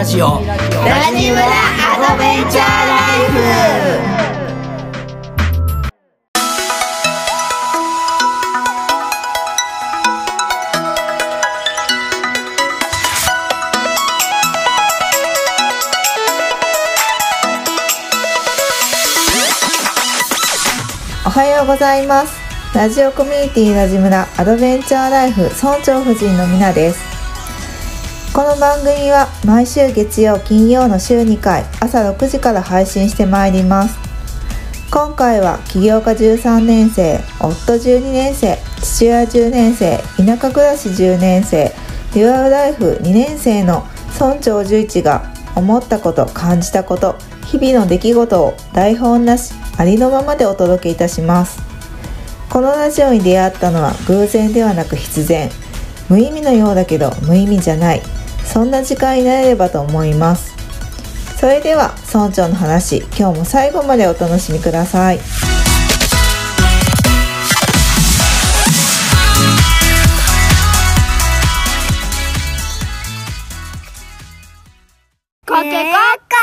ラジオ。ラジムラアドベンチャーライフおはようございますラジオコミュニティラジムラアドベンチャーライフ村長夫人のみなですこの番組は毎週月曜金曜の週2回朝6時から配信してまいります。今回は起業家13年生夫12年生父親10年生田舎暮らし10年生デュアルライフ2年生の村長11が思ったこと感じたこと日々の出来事を台本なしありのままでお届けいたします。このラジオに出会ったのは偶然ではなく必然。無意味のようだけど無意味じゃない。そんな時間になれればと思います。それでは村長の話今日も最後までお楽しみください。コケコッカ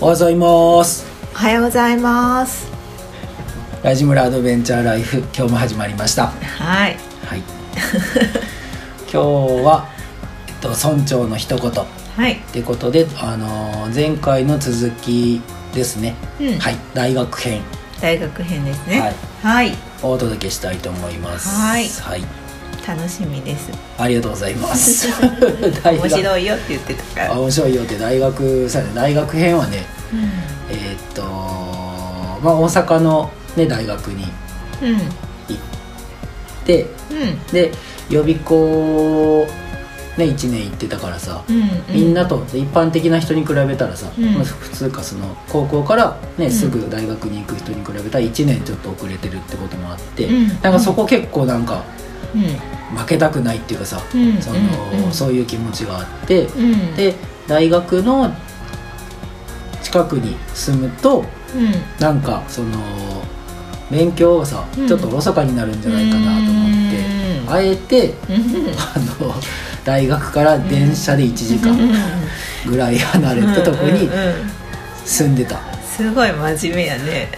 おはようございます。おはようございます。ラジムラアドベンチャーライフ今日も始まりました。はい。はい。今日は、えっと、村長の一言。っはい。てことで、あのー前回の続きですね、うん。はい。大学編。大学編ですね。はい。はい。をお届けしたいと思います。はい。はい、楽しみです。ありがとうございます。面白いよって言ってたから。あ面白いよって。大学さね。大学編はねうえーっとまあ大阪のね大学にん行ってうん。で予備校ね1年行ってたからさ、うんみんなと一般的な人に比べたらさ、うん。まあ普通かその高校から、ねん。すぐ大学に行く人に比べたら1年ちょっと遅れてるってこともあって、うん。なんかそこ結構なんかうん。負けたくないっていうかさ、うん。そのうんうん。そういう気持ちがあって、うん。で大学の近くに住むとうん。なんかその勉強がさ、うん。ちょっとおろそかになるんじゃないかなと思って、うん。あえてうん。あの大学から電車で1時間ぐらい離れたとこに住んでた、すごい真面目やね。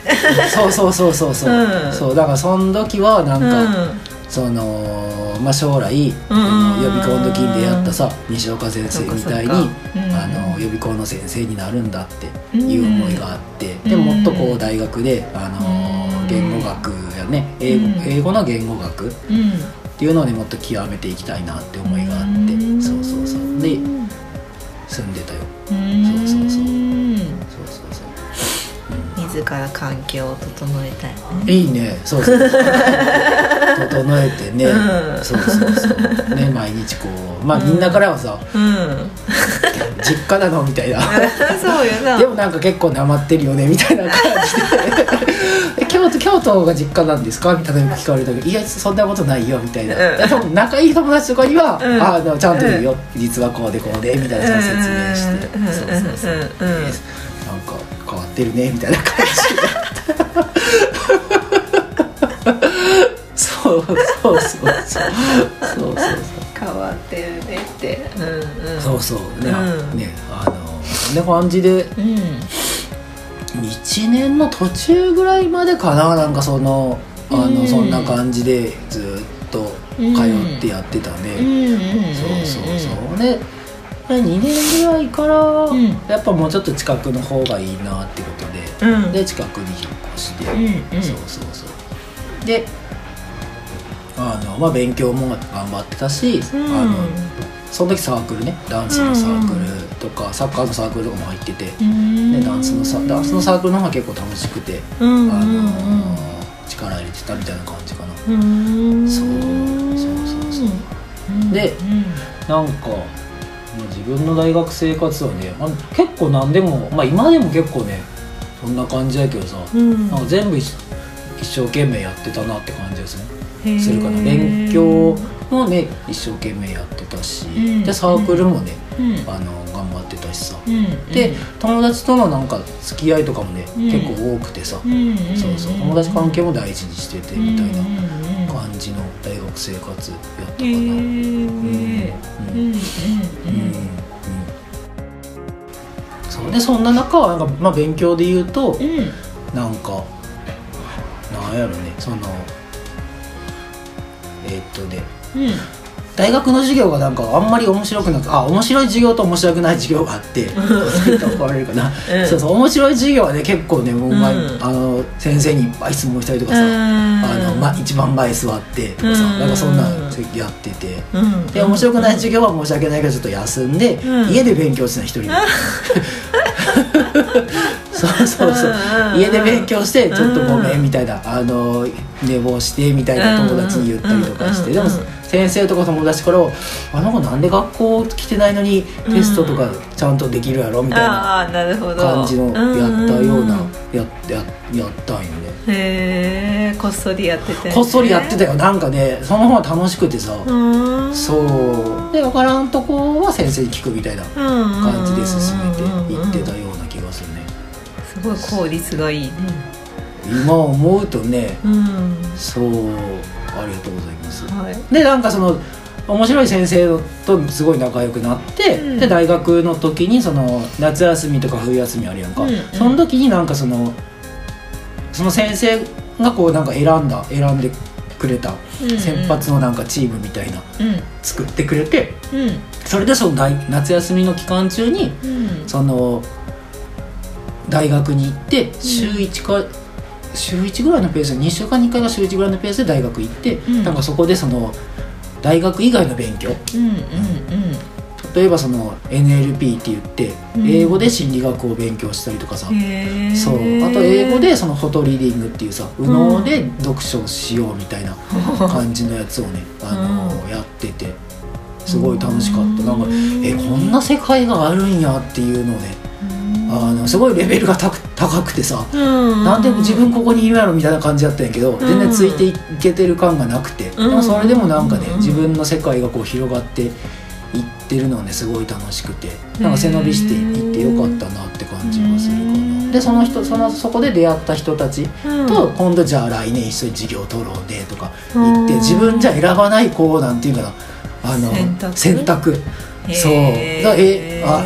そうそうそうそうそう、うん。そうだからその時はなんか、うんそのまあ将来、予備校の時に出会ったさ西岡先生みたいに、あの予備校の先生になるんだっていう思いがあって、でもっとこう大学であのうん。言語学やね英語,、うん。英語の言語学っうん。ていうのをねもっと極めていきたいなって思いがあって、うん。そうそうそう。で住んでたよ。うん。そうそうそう。うんそうそう。そう自ら環境を整えたいね。いいね。そうそう 整えてね、うん。そうそうそう。ね毎日こう。まあみんなからはさ、うん実家なの？みたいな。そうよな。でもなんか結構なまってるよねみたいな感じで。京都京都が実家なんですか？みたいなの聞かれたけどいやそんなことないよみたいな、うん。でも仲いい友達とかには、うん。あのちゃんと言うよ、実はこうでこうでみたいな説明して、うん。そうそうそう、う。ん。うん。なんか変わってるねみたいな感じそうそうそうそうそうそうそう変わってるねってうんうんそうそうね、うんねあのそんな感じでうん1年の途中ぐらいまでかななんかそのあの、うんそんな感じでずっと通ってやってたね、うんうんうんそうそうそうで2年ぐらいから、やっぱもうちょっと近くの方がいいなってことで、うんで近くに引っ越して、うんうんそうそうそうであの、まあ、勉強も頑張ってたし、うん。あのその時サークルねダンスのサークルとか、サッカーのサークルとかも入ってて、うん。でダンスのさダンスのサークルの方が結構楽しくて、うんあのうん。力入れてたみたいな感じかな、うん。そうそうそうそう。うんでなんか自分の大学生活はね結構何でもまあ今でも結構ねそんな感じだけどさ、うん。なんか全部一一生懸命やってたなって感じですねするかな勉強もね一生懸命やってたし、ん。でサークルもね、うん。あの頑張ってたしさ、うん。で友達とのなんか付き合いとかもね、うん。結構多くてさ、うん。そうそう。友達関係も大事にしててみたいなな感じの大学生活やったかな。へえうん。うん。うん。そう。でそんな中はなんか、まあ、勉強で言うと、うんうん。なんかなんやろねそのえーっとねうん。大学の授業がなんかあんまり面白くなくあ面白い授業と面白くない授業があってそう怒られるかな、うん。そうそう面白い授業はね結構ねもう、まうん。あの先生にいっぱい質問したりとかさ、あのま、一番前座ってとかさ、うん。なんかそんなんやってて。うん。で面白くない授業は申し訳ないけどちょっと休んで、うん。家で勉強してた一人で。そうそうそう。うん。家で勉強してちょっとごめんみたいなあの寝坊してみたいな友達に言ったりとかしてでも先生とか友達から「あの子なんで学校来てないのにテストとかちゃんとできるやろ」みたいなああなるほど。感じのやったようなやややったんよね。へえこっそりやってて。こっそりやってたよ。なんかねその方が楽しくてさ、うん。そう。で分からんとこは先生に聞くみたいな感感じで進めていってたような気がするね。すごい効率がいいね今思うとねうん。そうありがとうございます。はい。でなんかその面白い先生とすごい仲良くなって、うん。で大学の時にその夏休みとか冬休みあるやんか、うんうん。その時になんかそのその先生がこうなんか選んだ選んでくれた先発のなんかチームみたいなうん。作ってくれてうん。それでその大夏休みの期間中にうん。その大学に行って週1か、週1ぐらいのペースで2週間に1回が週1ぐらいのペースで大学行って、うん。なんかそこでその大学以外の勉強。うんうん例えばその NLP って言ってうん。英語で心理学を勉強したりとかさ、うんそう。あと英語でそのフォトリーディングっていうさ右脳で読書をしようみたいな 感じのやつをね、あのーやっててすごい楽しかった。なんかえこんな世界があるんやっていうのをねあのすごいレベルが高くてさうん。なんで自分ここにいるやろみたいな感じだったんやけど全然ついていけてる感がなくて。でもそれでもなんかねうん。自分の世界がこう広がっていってるのはねすごい楽しくて。なんか背伸びしていってよかったなって感じがするかな。でその人そのそこで出会った人たちうん。と今度じゃあ来年一緒に授業を取ろうねとか言ってうん自分じゃ選ばないこうなんていうかな。あの選択？そう。へだえあ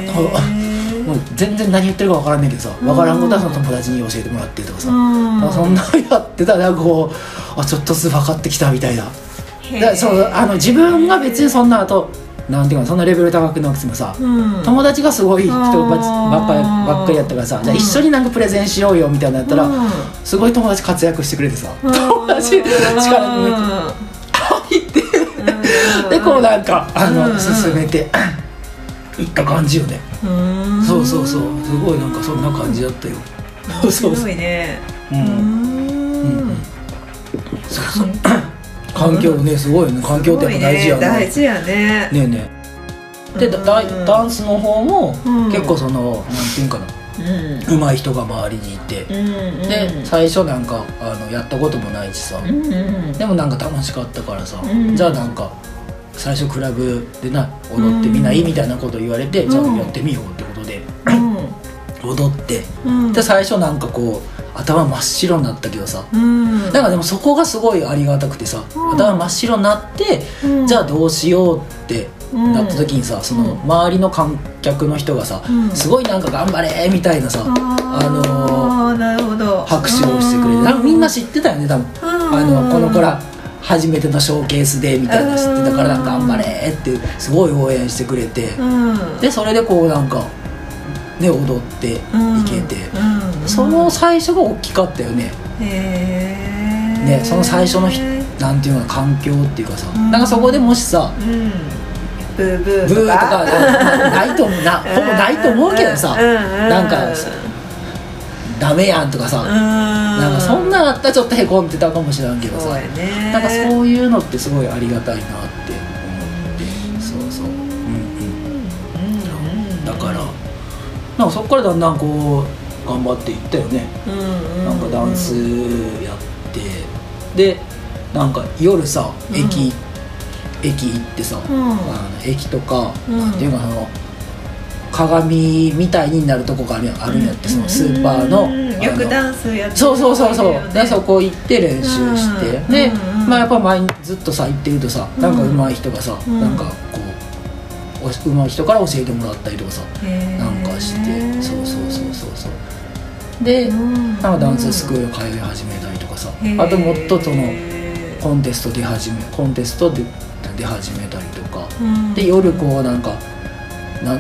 もう全然何言ってるか分からんねんけどさ分からんことはその友達に教えてもらってとかさ、そんなやってたらこうあちょっとずつ分かってきたみたいな。へだそうあの自分が別にそんなあとなんていうかなそんなレベル高くなくてもさ、うん。友達がすごい人ばっかりばっかりやったからさ、じゃあうん一緒になんかプレゼンしようよみたいなのやったら、うん。すごい友達活躍してくれてさ、うん。友達力抜いてでこうなんかあの、うん。進めていった感じよね、うん。そうそうそう。すごいなんかそんな感じだったよ。そうそうすごいねう。うん。うん。んそうそう。環境ねすごいよね。環境ってやっぱ大事やね。大事やね。ねえねえ。でだだうん。ダンスの方もうん。結構その、なんていうんかな。うん。上手い人が周りにいて、うんで最初なんかあのやったこともないしさ、でもなんか楽しかったからさ、うん。じゃあなんか最初クラブでな踊ってみない、みたいなこと言われて、じゃあやってみようってことで踊って。うん。で最初なんかこう頭真っ白になったけどさ、うん。なんかでもそこがすごいありがたくてさ、うん。頭真っ白になって、うん。じゃあどうしようってなった時にさその周りの観客の人がさ、うん。すごいなんか頑張れみたいなさ、あのーあーなるほど。拍手をしてくれてみんな知ってたよね多分、うん。あのこの子ら初めてのショーケースでみたいなの知ってたからなんか頑張れってすごい応援してくれて、うん。でそれでこうなんかね踊っていけて、うん。その最初が大きかったよね。ね、その最初のひなんていうの環境っていうかさ、うん。なんかそこでもしさうん。ブーブーとか。なないと思うなほぼないと思うけどさ、なんかダメやんとかさ、ななんかそんなんあったらちょっとへこんでたかもしれんけどさ、そなんかそういうのってすごいありがたいなって思って。そうそう。うんうん。だからなんかそこからだんだんこう頑張っていったよね、なんかダンスやって。でなんか夜さうん。駅、駅行ってさ、うん。あの駅とか、うん。なんていうかその鏡みたいになるとこがあるあるんやって、そのスーパーの,、よくダンスやってるそうそうそうそう、でそこ行って練習して、うん。で、うんまあやっぱ前にずっとさ行ってるとさ、なんか上手い人がさ、うん。なんかこうお上手い人から教えてもらったりとかさ、なんかしてそうそうそうそうそう。で、うん。なんかダンススクール通い始めたりとかさ、あともっとそのコンテスト出始めコンテストで出始めたりとか、うん。で夜こうなんかな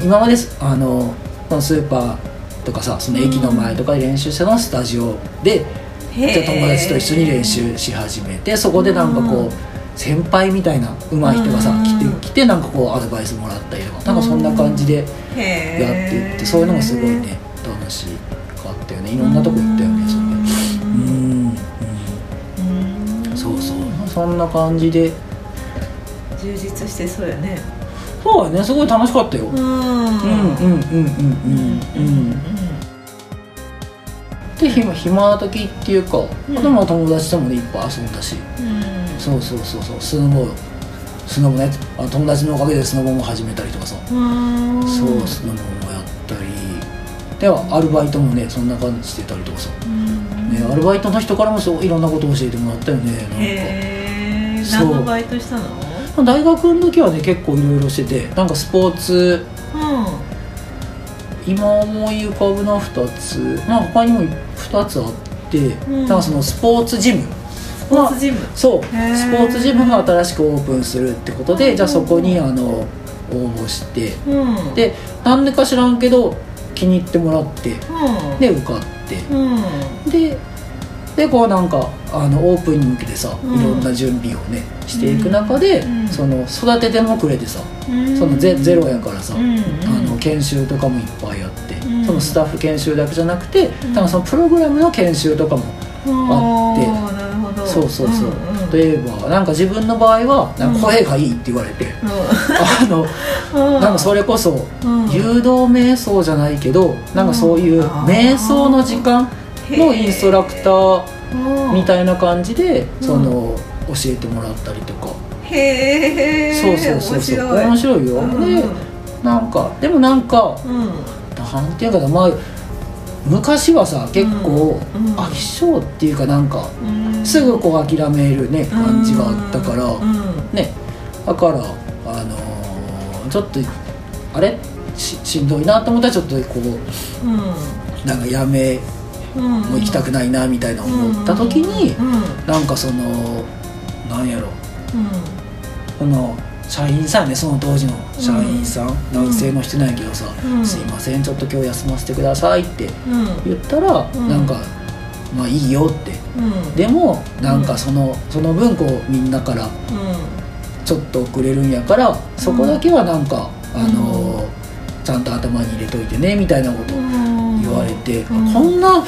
今まですあのそのスーパーとかさその駅の前とかで練習したのはスタジオで、へー。じゃあ友達と一緒に練習し始めてそこでなんかこう、うん。先輩みたいな上手い人がさ、うん。来て来てなんかこうアドバイスもらったりとかなんかそんな感じでやっていってそういうのもすごいね楽しかったよね。いろんなとこ行ったよねそれうんうん。そうそう。そんな感じで。充実してそうやねそうだね。すごい楽しかったよ。うん。うんうんうんうん。うんうんで暇暇な時っていうか、うん。あとまあ友達ともねいっぱい遊んだし。そうそうそうそう。スノボスノボね。あ友達のおかげでスノボも始めたりとかさ、うん。そうスノボもやったり。ではアルバイトもねそんな感じしてたりとかさ、うん。ね、アルバイトの人からもそういろんなことを教えてもらったよねなんか。何のバイトしたの？大学の時はね結構いろいろしててなんかスポーツ今思い浮かぶの2つ。まあ他にも2つあって、ん。なんかそのスポーツジム。スポーツジム。そう。へー。スポーツジムが新しくオープンするってことでじゃあそこにあの応募して。うん。でなんでか知らんけど気に入ってもらってうん。で受かって。うん。ででこうなんかあのオープンに向けてさ、うん。いろんな準備をねしていく中で、うん。その育ててもくれてさ、うん。そのゼゼロやからさ、うん。あの研修とかもいっぱいあって、うん。そのスタッフ研修だけじゃなくて、ん。多分そのプログラムの研修とかも、あってそうそうそう、んうん。例えばなんか自分の場合はなんか声がいいって言われて、あのうん。なんかそれこそうん。誘導瞑想じゃないけどなんかそういう瞑想の時間のインストラクターみたいな感じでうん。その教えてもらったりとか、へえそうそうそうそう。面面白いよ、うん。でなんかでもなんかうん。なんていうかなまあ昔はさ結構うん。うん。飽き性っていうかなんかうん。すぐこう諦めるね感じがあったからうん。ね。だからあのーちょっとあれ？ししんどいなと思ったらちょっとこうん。うなんかやめうんもう行きたくないなみたいな思った時にうなんかそのなんやろ。うん。この社員さんねその当時の社員さん、男性の人なんやけどさ「うんすいませんちょっと今日休ませてください」ってうん。言ったら、うん。なんか「まあいいよ」って。うん。でもなんかそのその分こうみんなからちょっと遅れるんやからそこだけはなんか、あのーちゃんと頭に入れといてねみたいなことうん言われて、うん。こんな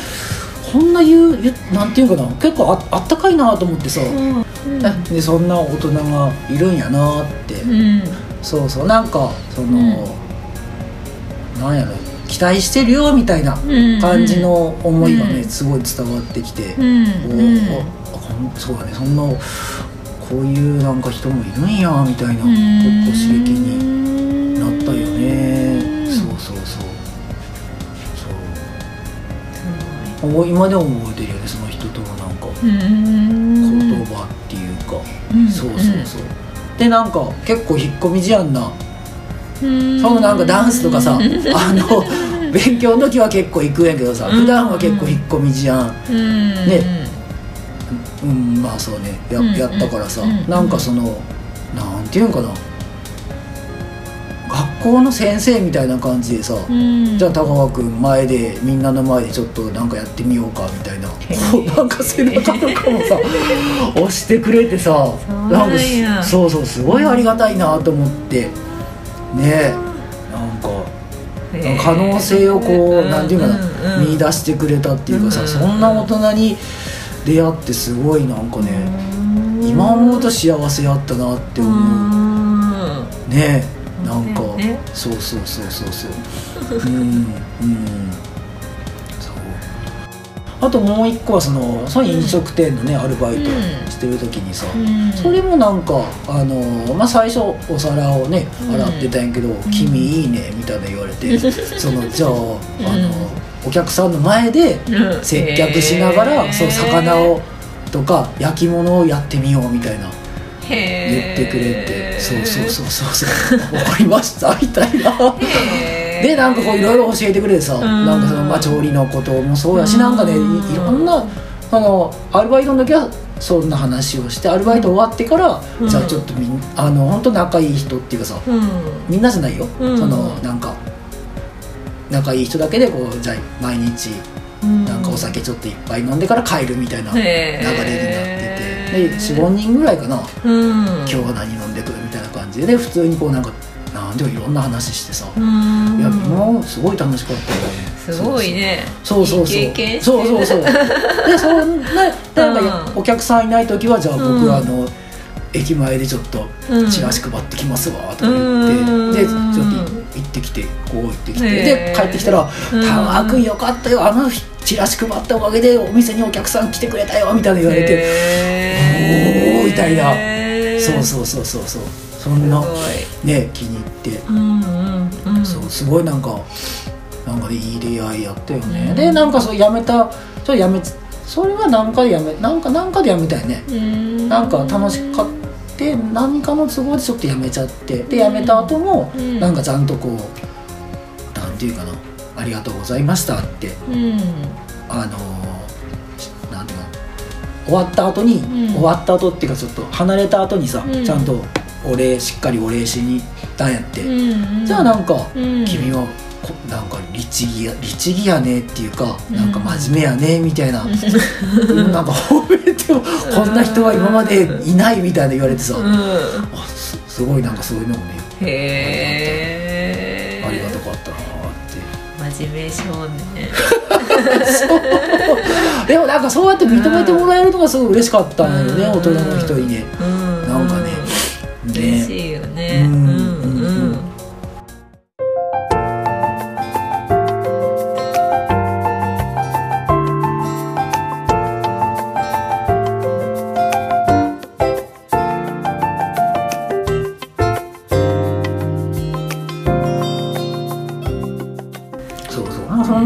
こんな言うなんていうかな結構ああったかいなと思ってさ、うん。でそんな大人がいるんやなって、うん。そうそうなんかその、うん。なんやろ期待してるよみたいなうん感じの思いがね、うん。すごい伝わってきて、うん。おうそうだねそんなこういうなんか人もいるんやみたいな、うん。結構刺激に今でも覚えてるよねその人とのなんかうん。言葉っていうか、うん。そうそうそう。でなんか結構引っ込み思案な。うん。そのなんかダンスとかさあの勉強の時は結構行くんやけどさ普段は結構引っ込み思案。うん。ね。うんまあそうね。や,、うん。やったからさ、うん。なんかそのなんていうんかな。学校の先生みたいな感じでさ、うん。じゃあ高川君前でみんなの前でちょっとなんかやってみようかみたいな。こうなんか背中とかもさ 押してくれてさうなんや。かそうそうすごいありがたいなと思って。ねなんか可能性をこう、なんていうかな、うんうん見出してくれたっていうかさ、うんそんな大人に出会ってすごいなんかね、うん。今思うと幸せやったなってう。思う、ん。ねなんか、ねそうそうそうそうそう。うんうん。そう。あともう一個はそのその飲食店のねアルバイトしてる時にさ、うん。それもなんかあのまあ最初お皿をね洗ってたんやけど「君いいね」みたいな言われて、そのじゃああの、お客さんの前でうん。接客しながら、そう魚をとか焼き物をやってみようみたいな言へってくれて「そうそうそうそうそう。分かりました」みたいな。でなんかこういろいろ教えてくれてさ、ん。なんかそのまあ調理のこともそうやし、なんかねいいろんなあのアルバイトの時はそんな話をしてアルバイト終わってから、うん。じゃあちょっとみんあの本当仲いい人っていうかさうん。みんなじゃないよ、うん。そのなんか仲いい人だけでこうじゃあ毎日なんかお酒ちょっといっぱい飲んでから帰るみたいな流れになっててで45人ぐらいかな。うん。今日は何飲んでく？るみたいな感じでで普通にこうなんかなんでもいろんな話してさ、うん。いやもうすごい楽しかったよね。すごいね。そうそうそう。いい経験してそうそうそう。でそんななんかうん。お客さんいない時はじゃあ僕うんはあの、駅前でちょっとうん。チラシ配ってきますわとか言って、うん。でちょっと行ってきてこう行ってきてへでー帰ってきたら「うんたまくんよかったよあのチラシ配ったおかげでお店にお客さん来てくれたよ」みたいな言われておーみたいな。そうそうそうそうそう。そんなね気に入って。うんうんうん。そうすごいなんかなんかねいい出会いやったよね、うん。でなんかそうやめたちょっとやめそれは何かでやめなんかなんかでやめたよね、うん。なんか楽しかって何かの都合でちょっとやめちゃってでやめた後も、うん。なんかちゃんとこうなんていうかな「ありがとうございました」ってうん。あのーなんていうかな終わった後に、うん。終わった後っていうかちょっと離れた後にさ、うん。ちゃんとお礼しっかりお礼しに行ったんやって、うんじゃあなんか、うん。君はこなんか律儀や律儀やねっていうか、うん。なんか真面目やねみたいな、なんか褒めてもこんな人は今までいないみたいな言われてさ、うん。あすすごいなんかそういうのもねへえありがたかった。なーって。真面目少年 でもなんかそうやって認めてもらえるのがすごい嬉しかったんだよね、うん。大人の人にね、うんなんかね。ね。嬉しいよね。うんうんうん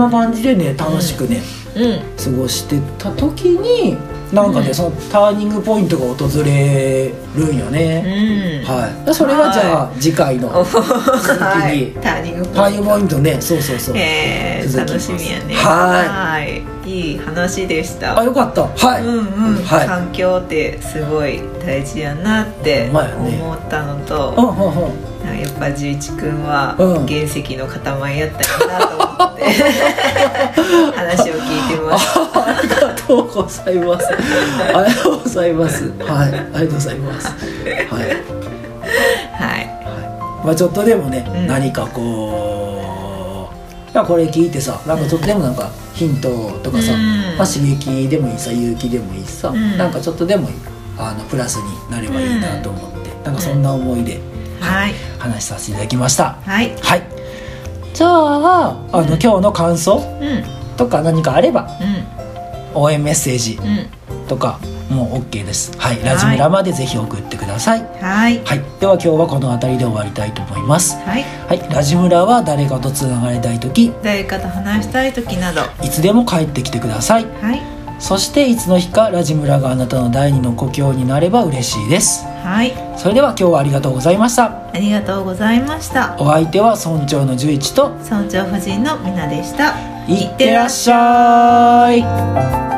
な感じでね楽しくね、うん。過ごしてた時になんかね、うん。そのターニングポイントが訪れるんようね、ん。はい。でそれはじゃあ次回のお続きはい。にターニングポイントね。そうそうそう。えー、楽しみやね。はい。い。いい話でした。あよかった。はい、うんうん、はい。環境ってすごい大事やなって思ったのうんと、うんうん。やっぱ十一くんはうん。原石の塊やったよなって。話を聞いてましたありがとうございます。ありがとうございます。はい、ありがとうございます。はい、はい。はい、まあちょっとでもね、うん。何かこう、まあこれ聞いてさ、なんかちょっとでもなんかヒントとかさ、うん。まあ刺激でもいいさ、勇気でもいいしさ、ん。なんかちょっとでもいいあのプラスになればいいなと思って、なんかそんな思いではい話させていただきました。はい。はい。じゃあ、あの今日の感想うん。とか何かあればう応援メッセージとかもう OK です。はい。ラジムラまでぜひ送ってください。はい。はい。では今日はこの辺りで終わりたいと思います。はい。はい。ラジムラは誰かとつながりたい時誰かと話したい時など。いつでも帰ってきてください。はいそしていつの日かラジムラがあなたの第二の故郷になれば嬉しいです。はい。それでは今日はありがとうございました。ありがとうございました。お相手は村長の十一と。村長夫人のみなでした。いってらっしゃい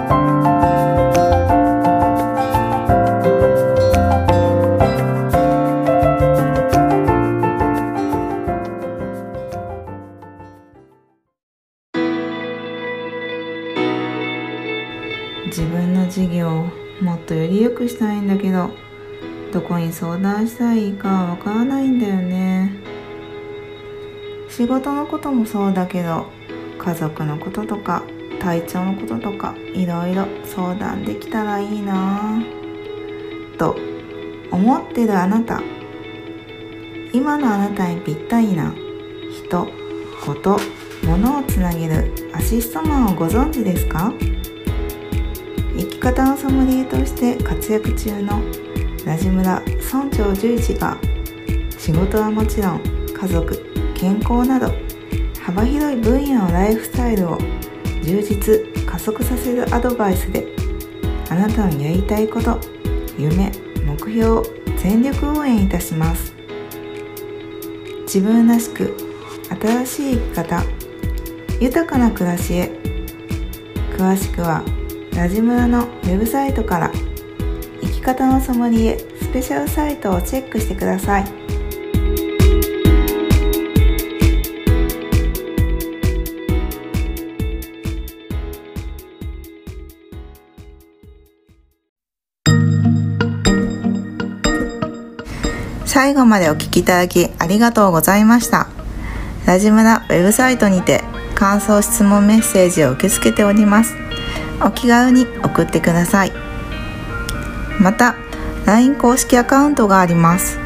くしたいんだけどどこに相談したらいいかわからないんだよね。仕事のこともそうだけど家族のこととか体調のこととかいろいろ相談できたらいいな。と思ってるあなた。今のあなたにぴったりな人こと物をつなげるアシストマンをご存知ですか？方のソムリエとして活躍中のラジムラ村長十一が仕事はもちろん家族健康など幅広い分野のライフスタイルを充実加速させるアドバイスであなたのやりたいこと夢目標を全力応援いたします自分らしく新しい生き方豊かな暮らしへ詳しくはラジムラのウェブサイトから生き方のソムリエスペシャルサイトをチェックしてください。最後までお聞きいただきありがとうございました。ラジムラウェブサイトにて感想質問メッセージを受け付けております。お気軽に送ってください。また LINE 公式アカウントがあります。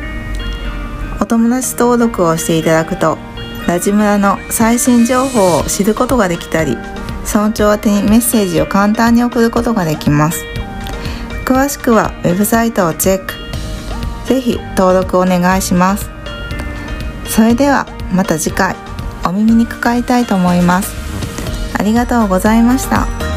お友達登録をしていただくとラジムラの最新情報を知ることができたり村長宛てにメッセージを簡単に送ることができます。詳しくはウェブサイトをチェック。ぜひ登録お願いします。それではまた次回お耳にかかりたいと思います。ありがとうございました。